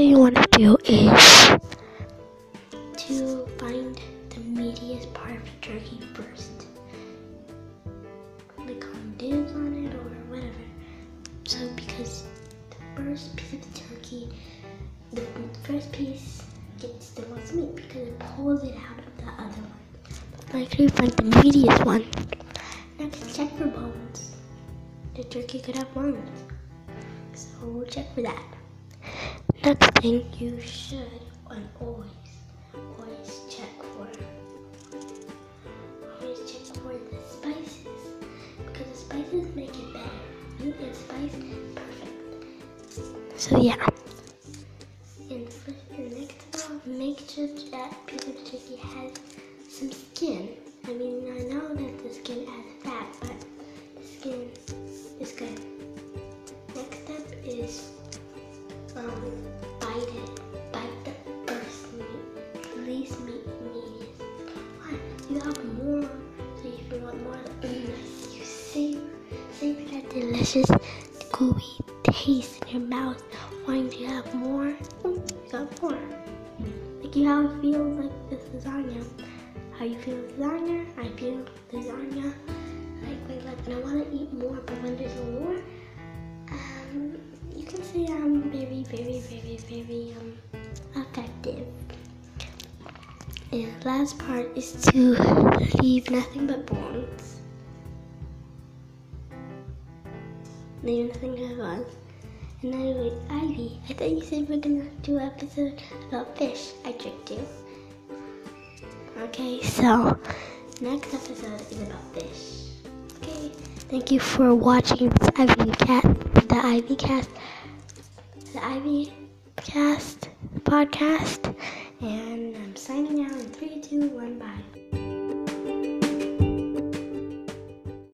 thing you want to do is to find the meatiest part of the turkey first. Like on dibs on it or whatever. So because the first piece of the turkey, the first piece gets the most meat because it pulls it out of the other one. Sure you find the meatiest one. Next, check for bones. The turkey could have bones. So check for that. Next thing you should and always, always check for always check for the spices because the spices make it better. You and spice, perfect. So yeah. And the next all, make sure that piece of turkey has some skin. I mean, I know that the skin has fat, but the skin is good. Next step is um, bite it. Bite the first meat. Least meat medium. Why? You have more, so if you want more, you save, save that delicious, gooey taste in your mouth. Wanting to have more, mm, you got more. Like you how it feels like this lasagna. How you feel lasagna? I feel lasagna. Like, like, like, and I want to eat more, but when there's no very, very, very, um effective. And last part is to leave nothing but bones. Leave nothing but bones. And then wait, Ivy, I thought you said we're gonna do an episode about fish. I tricked you. Okay, so next episode is about fish. Okay, thank you for watching Ivy Cat, the Ivy Cast, the Ivy Cast podcast, and I'm signing out in three, two, one, bye.